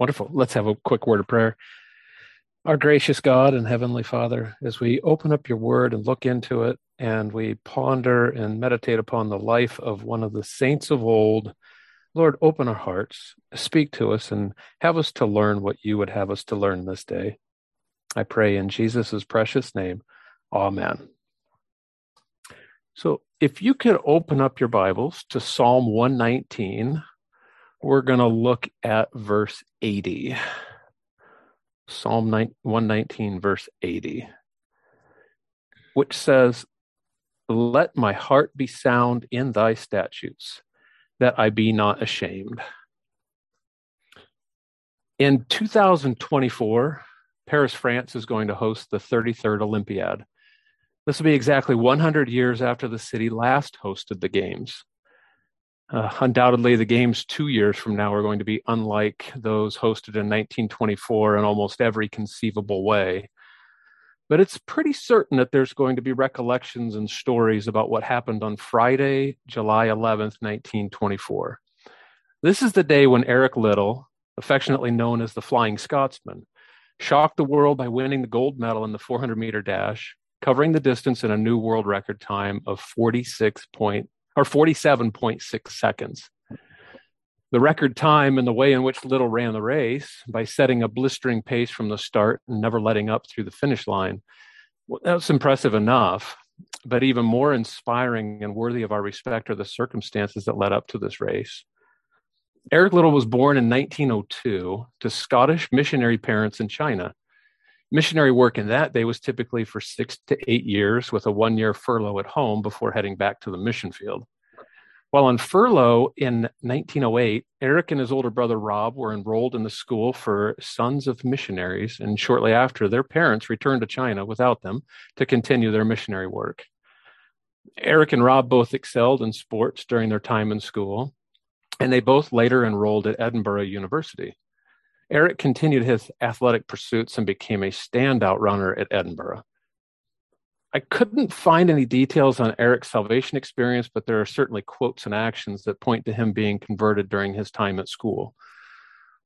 Wonderful. Let's have a quick word of prayer. Our gracious God and Heavenly Father, as we open up your word and look into it, and we ponder and meditate upon the life of one of the saints of old, Lord, open our hearts, speak to us, and have us to learn what you would have us to learn this day. I pray in Jesus' precious name. Amen. So, if you could open up your Bibles to Psalm 119, we're going to look at verse 80. Psalm 119, verse 80, which says, Let my heart be sound in thy statutes, that I be not ashamed. In 2024, Paris, France is going to host the 33rd Olympiad. This will be exactly 100 years after the city last hosted the Games. Uh, undoubtedly, the games two years from now are going to be unlike those hosted in 1924 in almost every conceivable way. But it's pretty certain that there's going to be recollections and stories about what happened on Friday, July 11th, 1924. This is the day when Eric Liddell, affectionately known as the Flying Scotsman, shocked the world by winning the gold medal in the 400 meter dash, covering the distance in a new world record time of 46 or 47.6 seconds. The record time and the way in which Liddell ran the race by setting a blistering pace from the start and never letting up through the finish line, well, that's impressive enough. But even more inspiring and worthy of our respect are the circumstances that led up to this race. Eric Liddell was born in 1902 to Scottish missionary parents in China. Missionary work in that day was typically for six to eight years with a one year furlough at home before heading back to the mission field. While on furlough in 1908, Eric and his older brother Rob were enrolled in the school for Sons of Missionaries, and shortly after, their parents returned to China without them to continue their missionary work. Eric and Rob both excelled in sports during their time in school, and they both later enrolled at Edinburgh University. Eric continued his athletic pursuits and became a standout runner at Edinburgh. I couldn't find any details on Eric's salvation experience, but there are certainly quotes and actions that point to him being converted during his time at school.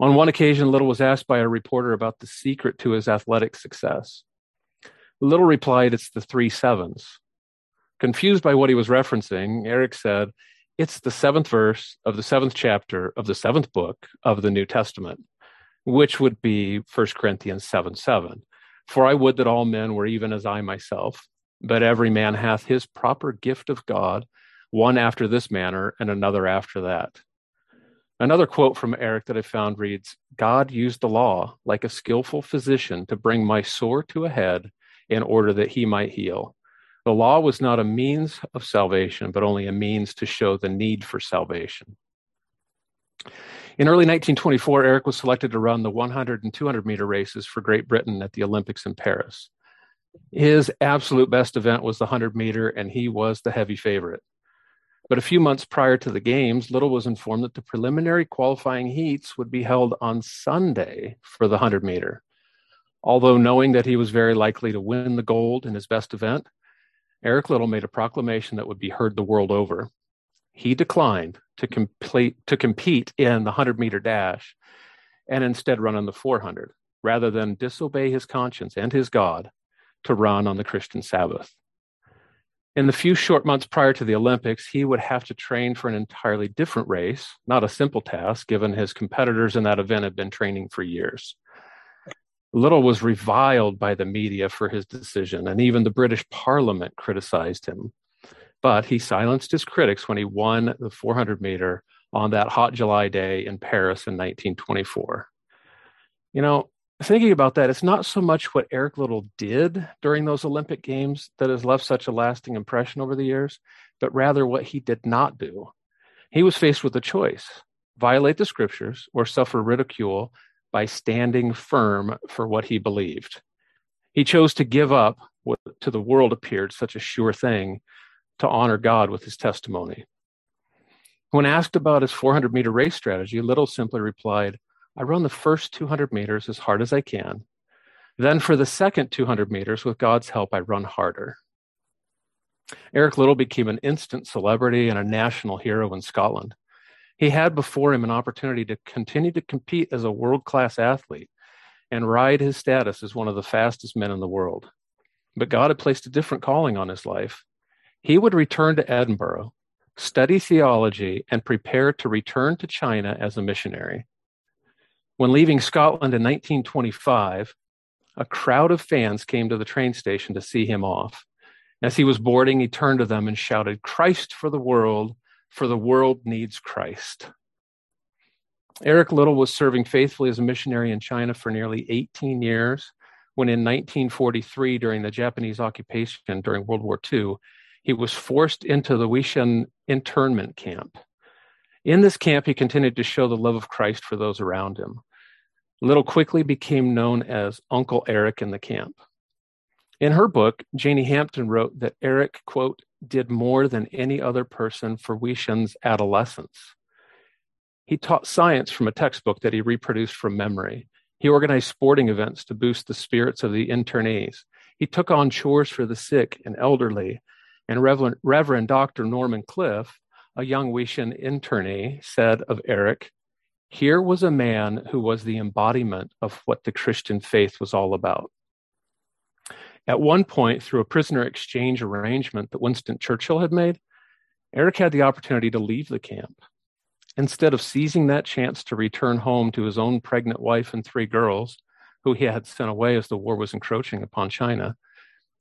On one occasion, Liddell was asked by a reporter about the secret to his athletic success. Liddell replied, It's the three sevens. Confused by what he was referencing, Eric said, It's the seventh verse of the seventh chapter of the seventh book of the New Testament which would be 1 Corinthians 7 7. For I would that all men were even as I myself, but every man hath his proper gift of God, one after this manner and another after that. Another quote from Eric that I found reads God used the law like a skillful physician to bring my sore to a head in order that he might heal. The law was not a means of salvation, but only a means to show the need for salvation. In early 1924, Eric was selected to run the 100 and 200 meter races for Great Britain at the Olympics in Paris. His absolute best event was the 100 meter, and he was the heavy favorite. But a few months prior to the Games, Liddell was informed that the preliminary qualifying heats would be held on Sunday for the 100 meter. Although knowing that he was very likely to win the gold in his best event, Eric Liddell made a proclamation that would be heard the world over he declined to complete to compete in the 100 meter dash and instead run on the 400 rather than disobey his conscience and his God to run on the Christian Sabbath. In the few short months prior to the Olympics, he would have to train for an entirely different race, not a simple task, given his competitors in that event had been training for years. Liddell was reviled by the media for his decision, and even the British Parliament criticized him but he silenced his critics when he won the 400 meter on that hot July day in Paris in 1924. You know, thinking about that, it's not so much what Eric Liddell did during those Olympic Games that has left such a lasting impression over the years, but rather what he did not do. He was faced with a choice violate the scriptures or suffer ridicule by standing firm for what he believed. He chose to give up what to the world appeared such a sure thing to honor God with his testimony. When asked about his 400 meter race strategy, Liddell simply replied, I run the first 200 meters as hard as I can. Then, for the second 200 meters, with God's help, I run harder. Eric Liddell became an instant celebrity and a national hero in Scotland. He had before him an opportunity to continue to compete as a world class athlete and ride his status as one of the fastest men in the world. But God had placed a different calling on his life. He would return to Edinburgh, study theology, and prepare to return to China as a missionary. When leaving Scotland in 1925, a crowd of fans came to the train station to see him off. As he was boarding, he turned to them and shouted, Christ for the world, for the world needs Christ. Eric Liddell was serving faithfully as a missionary in China for nearly 18 years when, in 1943, during the Japanese occupation during World War II, he was forced into the Weihsien internment camp. In this camp, he continued to show the love of Christ for those around him. Liddell quickly became known as Uncle Eric in the camp. In her book, Janie Hampton wrote that Eric, quote, did more than any other person for Weihsien's adolescence. He taught science from a textbook that he reproduced from memory. He organized sporting events to boost the spirits of the internees. He took on chores for the sick and elderly. And Reverend, Reverend Dr. Norman Cliff, a young Weihsien internee, said of Eric, here was a man who was the embodiment of what the Christian faith was all about. At one point, through a prisoner exchange arrangement that Winston Churchill had made, Eric had the opportunity to leave the camp. Instead of seizing that chance to return home to his own pregnant wife and three girls, who he had sent away as the war was encroaching upon China,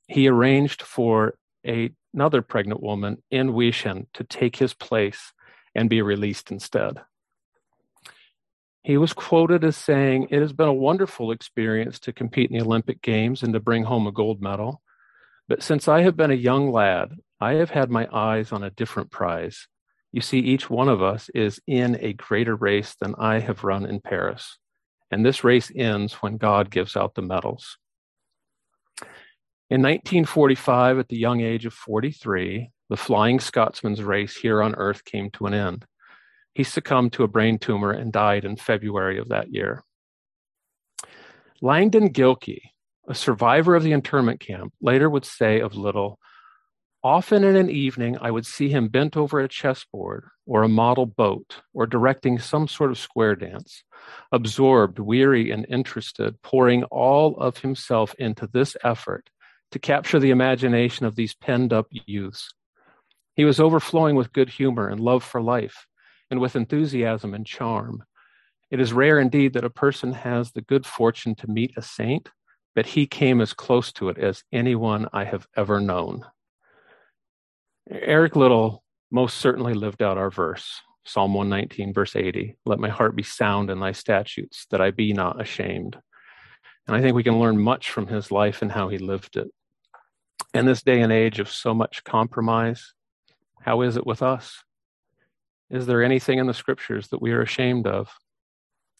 he arranged for a, another pregnant woman in Weihsien to take his place and be released instead. He was quoted as saying, It has been a wonderful experience to compete in the Olympic Games and to bring home a gold medal. But since I have been a young lad, I have had my eyes on a different prize. You see, each one of us is in a greater race than I have run in Paris. And this race ends when God gives out the medals. In 1945, at the young age of 43, the Flying Scotsman's race here on Earth came to an end. He succumbed to a brain tumor and died in February of that year. Langdon Gilkey, a survivor of the internment camp, later would say of Liddell, Often in an evening, I would see him bent over a chessboard or a model boat or directing some sort of square dance, absorbed, weary, and interested, pouring all of himself into this effort to capture the imagination of these penned up youths. He was overflowing with good humor and love for life, and with enthusiasm and charm. It is rare indeed that a person has the good fortune to meet a saint, but he came as close to it as anyone I have ever known. Eric Liddell most certainly lived out our verse, Psalm 119, verse 80 Let my heart be sound in thy statutes, that I be not ashamed. And I think we can learn much from his life and how he lived it. In this day and age of so much compromise, how is it with us? Is there anything in the scriptures that we are ashamed of?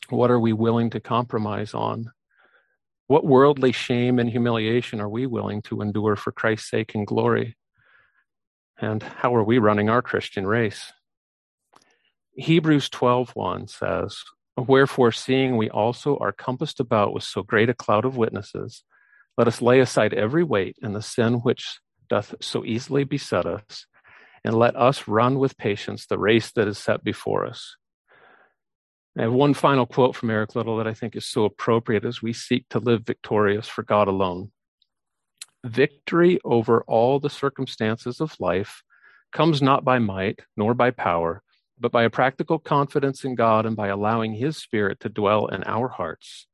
What are we willing to compromise on? What worldly shame and humiliation are we willing to endure for Christ's sake and glory? And how are we running our Christian race? Hebrews 12:1 says, "Wherefore seeing we also are compassed about with so great a cloud of witnesses, let us lay aside every weight and the sin which doth so easily beset us, and let us run with patience the race that is set before us. I have one final quote from Eric Liddell that I think is so appropriate as we seek to live victorious for God alone. Victory over all the circumstances of life comes not by might nor by power, but by a practical confidence in God and by allowing His Spirit to dwell in our hearts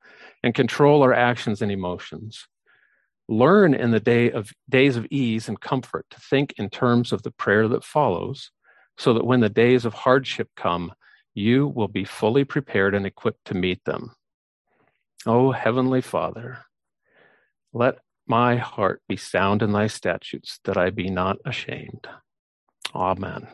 and control our actions and emotions. Learn in the day of days of ease and comfort to think in terms of the prayer that follows, so that when the days of hardship come, you will be fully prepared and equipped to meet them. O Heavenly Father, let my heart be sound in thy statutes, that I be not ashamed. Amen.